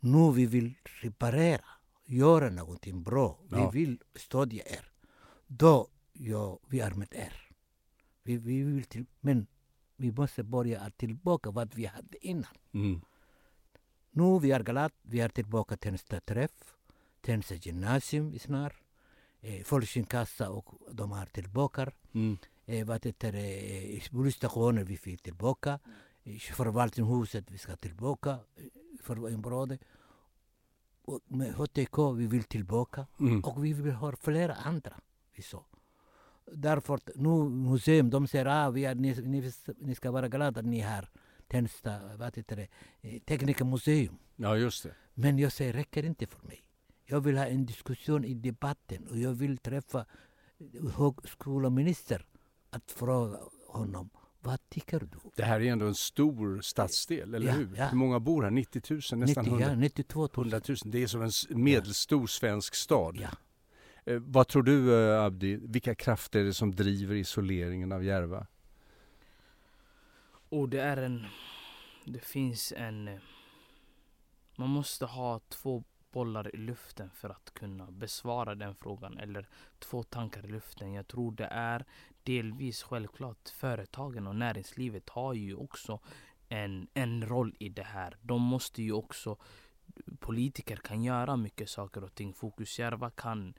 Nu vi vill reparera, göra någonting bra. Ja. Vi vill stödja er. Då, ja, vi är med er. Vi, vi vill till, men vi måste börja tillbaka vad vi hade innan. Mm. Nu vi är glada, vi är tillbaka till nästa träff. Tensta gymnasium är snart. Eh, Folkskinkassa och de är tillbaka. Mm. Eh, vad heter det, eh, vi fick tillbaka. Eh, Förvaltningshuset vi ska tillbaka. eh, För området. Och med HTK vi vill tillbaka. Mm. Och vi vill ha flera andra. Vi så. Därför att nu museum, de säger ah, vi är, ni, ni, ni ska vara glada att ni har Tensta, vad heter det, eh, Teknikermuseum. Ja, just det. Men jag säger, räcker inte för mig. Jag vill ha en diskussion i debatten och jag vill träffa högskoleminister att fråga honom, vad tycker du? Det här är ändå en stor stadsdel, eller Ja, hur? ja. Hur många bor här? 90 000? Nästan 90, 100, ja, 92 000. 100 000. Det är som en medelstor svensk stad. Ja. Eh, vad tror du eh, Abdi? Vilka krafter är det som driver isoleringen av Järva? Och det är en... Det finns en... Eh, man måste ha två bollar i luften för att kunna besvara den frågan. Eller två tankar i luften. Jag tror det är delvis självklart. Företagen och näringslivet har ju också en, en roll i det här. De måste ju också... Politiker kan göra mycket saker och ting. Fokusjärva kan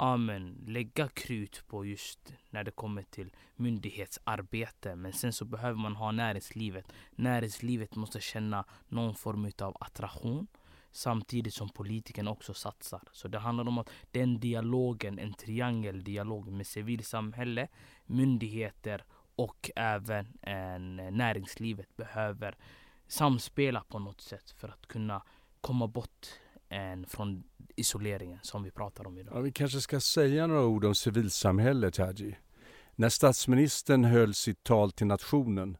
ja, men, lägga krut på just när det kommer till myndighetsarbete. Men sen så behöver man ha näringslivet. Näringslivet måste känna någon form av attraktion samtidigt som politiken också satsar. Så det handlar om att den dialogen, en triangeldialog med civilsamhälle, myndigheter och även en, näringslivet behöver samspela på något sätt för att kunna komma bort en, från isoleringen som vi pratar om idag. Ja, vi kanske ska säga några ord om civilsamhället, Haji. När statsministern höll sitt tal till nationen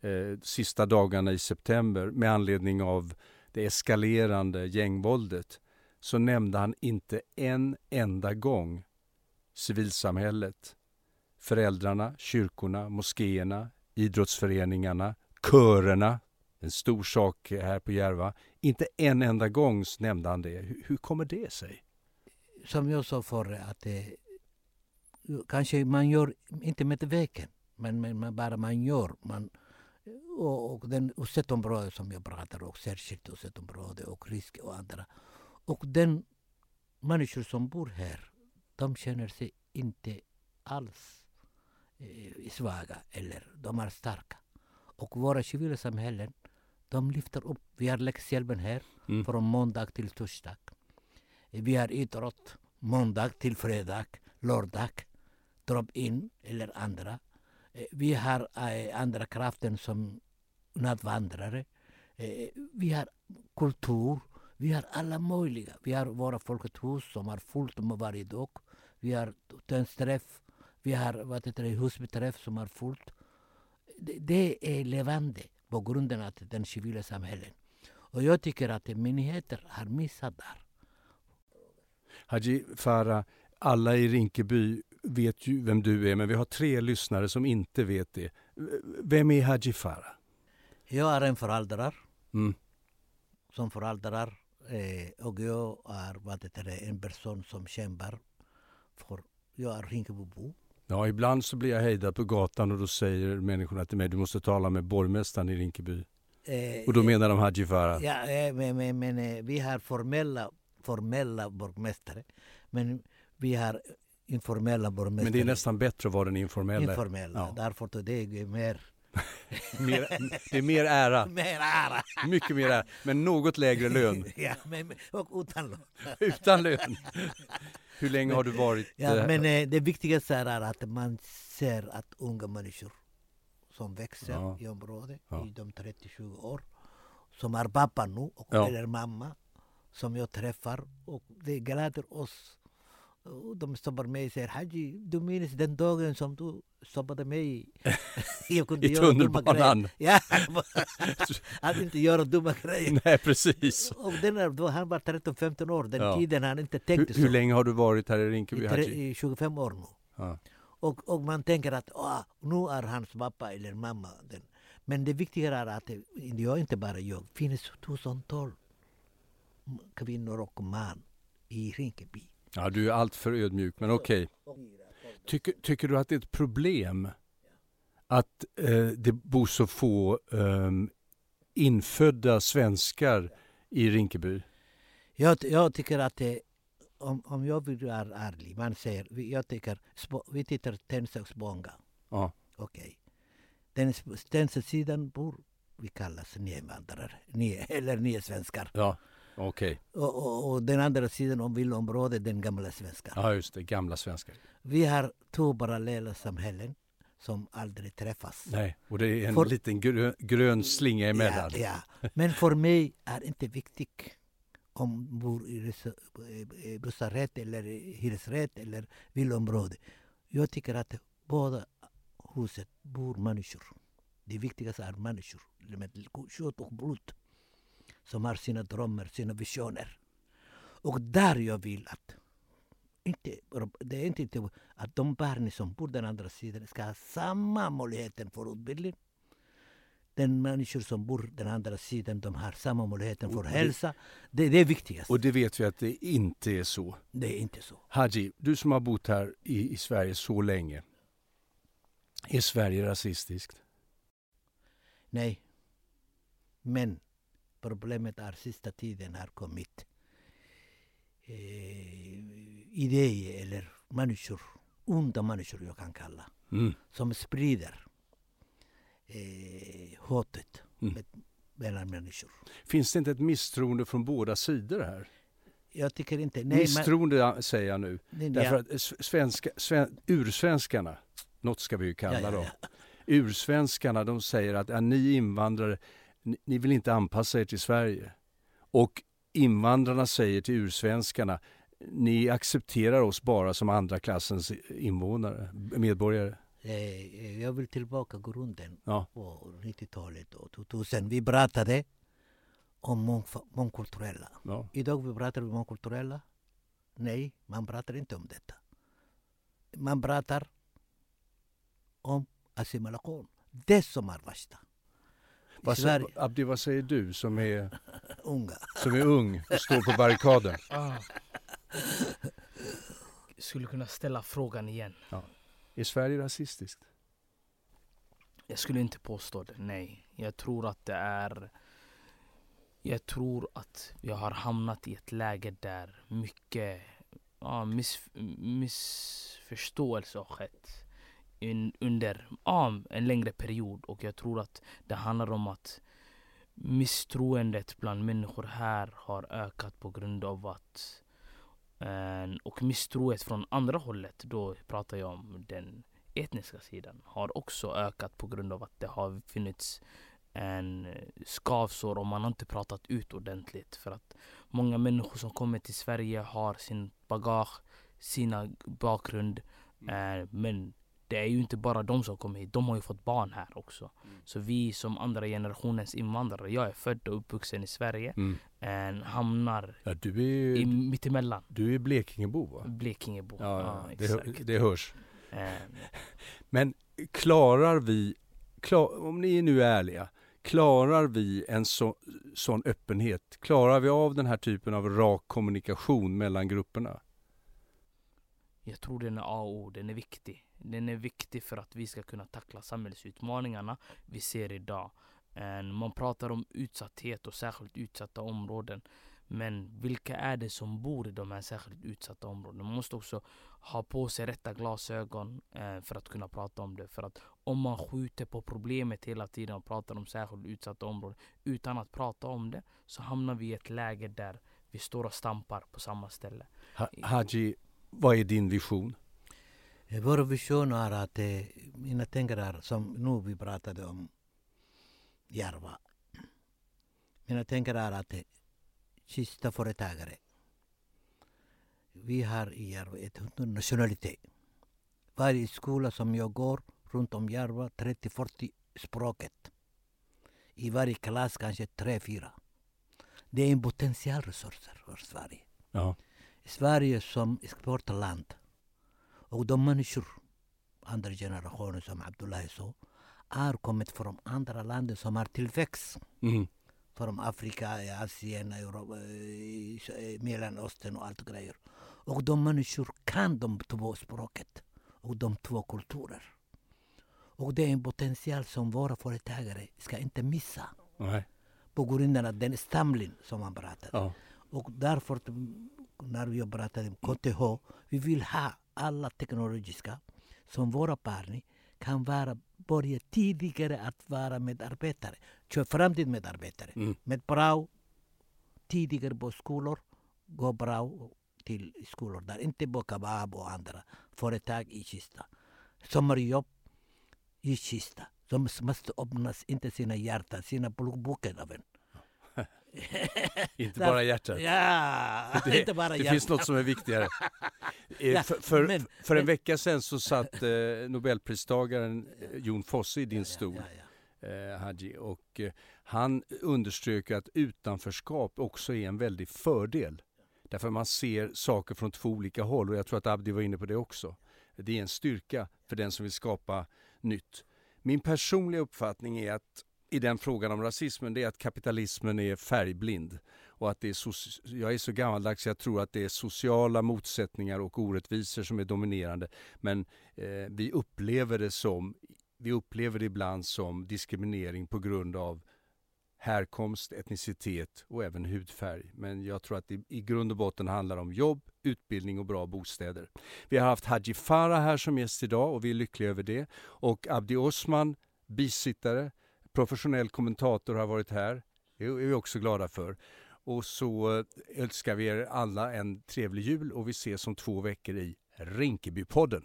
eh, sista dagarna i september med anledning av det eskalerande gängvåldet så nämnde han inte en enda gång civilsamhället, föräldrarna, kyrkorna, moskéerna, idrottsföreningarna, körerna, en stor sak här på Järva. Inte en enda gång nämnde han det. Hur, hur kommer det sig? Som jag sa förr, att det, kanske man gör, inte medveten, men, men man, bara man gör. Man, och, och den område som jag pratar om, särskilt område och risk och andra. Och den människor som bor här, de känner sig inte alls eh, svaga eller de är starka. Och våra civila samhällen, de lyfter upp. Vi har läxhjälpen här mm. från måndag till torsdag. Vi har idrott måndag till fredag, lördag, drop-in eller andra. Eh, vi har eh, andra kraften som nattvandrare. Eh, vi har kultur. Vi har alla möjliga. Vi har våra Folkets hus som är fullt med varje dag. Vi har tönsträff. Vi har vad heter det, husbeträff som är fullt. Det, det är levande på grund av den civila samhället. Och jag tycker att myndigheter har missat där. Haji Farah, alla i Rinkeby vet ju vem du är, men vi har tre lyssnare som inte vet det. Vem är Haji Farah? Jag är en förälder. Mm. Som förälder eh, och jag är vad det, en person som kämpar för... Jag är Rinkebybo. Ja, ibland så blir jag hejdad på gatan och då säger människorna till mig du måste tala med borgmästaren i Rinkeby. Eh, och då menar de Haji Farah? Ja, eh, men, men, men, eh, vi har formella, formella borgmästare. Men vi har informella borgmästare. Men det är nästan bättre att vara den informella? Informella, ja. därför att det är mer mer, det är mer ära. Mer ära. Mycket mer ära. Men något lägre lön. ja, men, och utan lön. utan lön. Hur länge men, har du varit? Ja, äh, men eh, det viktigaste är att man ser att unga människor som växer ja. i området ja. i de 30-20 år som är pappa nu och ja. eller mamma som jag träffar och det gläder oss de stoppar mig och säger Haji, du minns den dagen som du stoppade mig? Jag kunde I tunnelbanan? Ja, att inte göra dumma grejer. Nej, precis. Och den då han var 13-15 år, den ja. tiden han inte tänkte hur, så. Hur länge har du varit här i Rinkeby? I, i 25 år nu. Ja. Och, och man tänker att åh, nu är hans pappa eller mamma den. Men det viktiga är att jag inte bara jag, finns tusentals kvinnor och män i Rinkeby Ja, du är alltför ödmjuk, men okej. Okay. Tycker, tycker du att det är ett problem att eh, det bor så få eh, infödda svenskar i Rinkeby? Jag, jag tycker att det, om, om jag vill vara ärlig, man säger, jag tycker, vi tittar Tensta. Ja. Okej. Okay. Den sidan bor, vi kallas nyinvandrare, nye, eller nya svenskar. Ja. Okay. Och, och, och, den andra sidan om villaområdet, den gamla svenska. Ja, just det, gamla svenskar. Vi har två parallella samhällen som aldrig träffas. Nej, och det är en för, liten grön, grön slinga emellan. Ja, ja, men för mig är det inte viktigt om man bor i bostadsrätt eller hyresrätt eller villaområde. Jag tycker att båda huset bor människor. Det viktigaste är människor med kött och blod som har sina drömmar, sina visioner. Och där jag vill att inte, det är inte att de barn som bor den andra sidan ska ha samma möjligheter för utbildning. Den människor som bor den andra sidan de har samma möjligheter för hälsa. Det, det är viktigast. Och det vet vi att det inte är så. Det är inte så. Haji, du som har bott här i, i Sverige så länge. Är Sverige rasistiskt? Nej. Men Problemet är sista tiden har kommit. Eh, idéer eller människor, onda människor jag kan kalla, mm. som sprider eh, hatet mm. med, mellan människor. Finns det inte ett misstroende från båda sidor här? Jag tycker inte. Nej, misstroende men, säger jag nu. Nej, Därför att svenska, sven, ursvenskarna, något ska vi ju kalla ja, ja, dem. Ja. Ursvenskarna de säger att ja, ni invandrare, ni, vill inte anpassa er till Sverige. Och invandrarna säger till ursvenskarna, ni accepterar oss bara som andra klassens invånare, medborgare. Eh, jag vill tillbaka grunden ja. på 90-talet och 2000. Vi pratade om mångkulturella. Ja. Idag vi pratar vi mångkulturella. Nej, man pratar inte om detta. Man pratar om assimilation. Det som är värsta. Vad säger, Abdi, vad säger du som är, Unga. som är ung och står på barrikaden? Ah. Skulle kunna ställa frågan igen. Ja. Är Sverige rasistiskt? Jag skulle inte påstå det, nej. Jag tror att det är... Jag tror att vi har hamnat i ett läge där mycket ja, miss, missförståelse har skett in, under ja, en längre period. Och jag tror att det handlar om att misstroendet bland människor här har ökat på grund av att och misstroet från andra hållet, då pratar jag om den etniska sidan, har också ökat på grund av att det har funnits en skavsår och man har inte pratat ut ordentligt. För att många människor som kommer till Sverige har sin bagage, sina bakgrund. Mm. men det är ju inte bara de som kommer hit, de har ju fått barn här också. Mm. Så vi som andra generationens invandrare, jag är född och uppvuxen i Sverige, mm. hamnar ja, du är, i, mittemellan. Du är Blekingebo va? Blekingebo, ja, ja, det, det hörs. Um. Men klarar vi, klar, om ni är nu är ärliga, klarar vi en så, sån öppenhet? Klarar vi av den här typen av rak kommunikation mellan grupperna? Jag tror den är A och O, den är viktig. Den är viktig för att vi ska kunna tackla samhällsutmaningarna vi ser idag. Man pratar om utsatthet och särskilt utsatta områden. Men vilka är det som bor i de här särskilt utsatta områdena? Man måste också ha på sig rätta glasögon eh, för att kunna prata om det. För att om man skjuter på problemet hela tiden och pratar om särskilt utsatta områden utan att prata om det så hamnar vi i ett läge där vi står och stampar på samma ställe. Ha Haji, vad är din vision? Eh, vår vision är att eh, mina tankar är som nu vi pratade om Järva. Mina tankar är att sista företagare. Vi har i Järva ett nationalitet. Varje skola som jag går runt om Järva, 30-40 språket. I varje klass kanske 3-4. Det är en potentialresurser för Sverige. Ja. Sverige som exportland och de människor, andra generationer som Abdullahi sa, har kommit från andra länder som har tillväxt. Mm från Afrika, Asien, Europa, Mellanöstern och allt grejer. Och de människor kan de två språket och de två kulturer. Och det är en potential som våra företagare ska inte missa. Nej. På grund av den stamling som man pratade. Ja. Och därför, när vi pratade om KTH, vi vill ha alla teknologiska som våra barn kan vara, börja tidigare att vara medarbetare. Framtid medarbetare. Mm. Med bra tidigare på skolor, gå bra till skolor där. Inte på Kabab och andra företag i Kista. Sommarjobb i Kista. De måste öppna inte sina hjärtan, sina plånböcker. inte bara hjärtat. Ja, det, inte bara det hjärtat. finns något som är viktigare. Eh, ja, för, för, men, för, en men, vecka sedan så satt eh, Nobelpristagaren eh, Jon Fosse i din ja, stol, ja, eh, Haji, och eh, han underströk att utanförskap också är en väldig fördel. Därför man ser saker från två olika håll och jag tror att Abdi var inne på det också. Det är en styrka för den som vill skapa nytt. Min personliga uppfattning är att i den frågan om rasismen det är att kapitalismen är färgblind. Och att det är jag är så gammaldags jag tror att det är sociala motsättningar och orättvisor som är dominerande. Men eh, vi upplever det som vi upplever det ibland som diskriminering på grund av härkomst, etnicitet och även hudfärg. Men jag tror att det i grund och botten handlar om jobb, utbildning och bra bostäder. Vi har haft Haji Farah här som gäst idag och vi är lyckliga över det. Och Abdi Osman, bisittare, professionell kommentator har varit här. Det är vi också glada för. Och så eh, önskar vi er alla en trevlig jul och vi ses om två veckor i Rinkebypodden.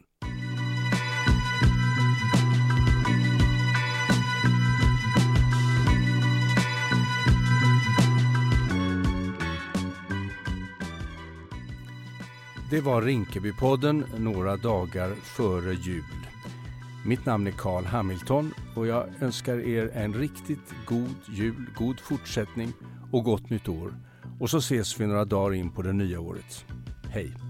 Det var Rinkebypodden några dagar före jul. Mitt namn är Carl Hamilton och jag önskar er en riktigt god jul, god fortsättning och gott nytt år. Och så ses vi några dagar in på det nya året. Hej!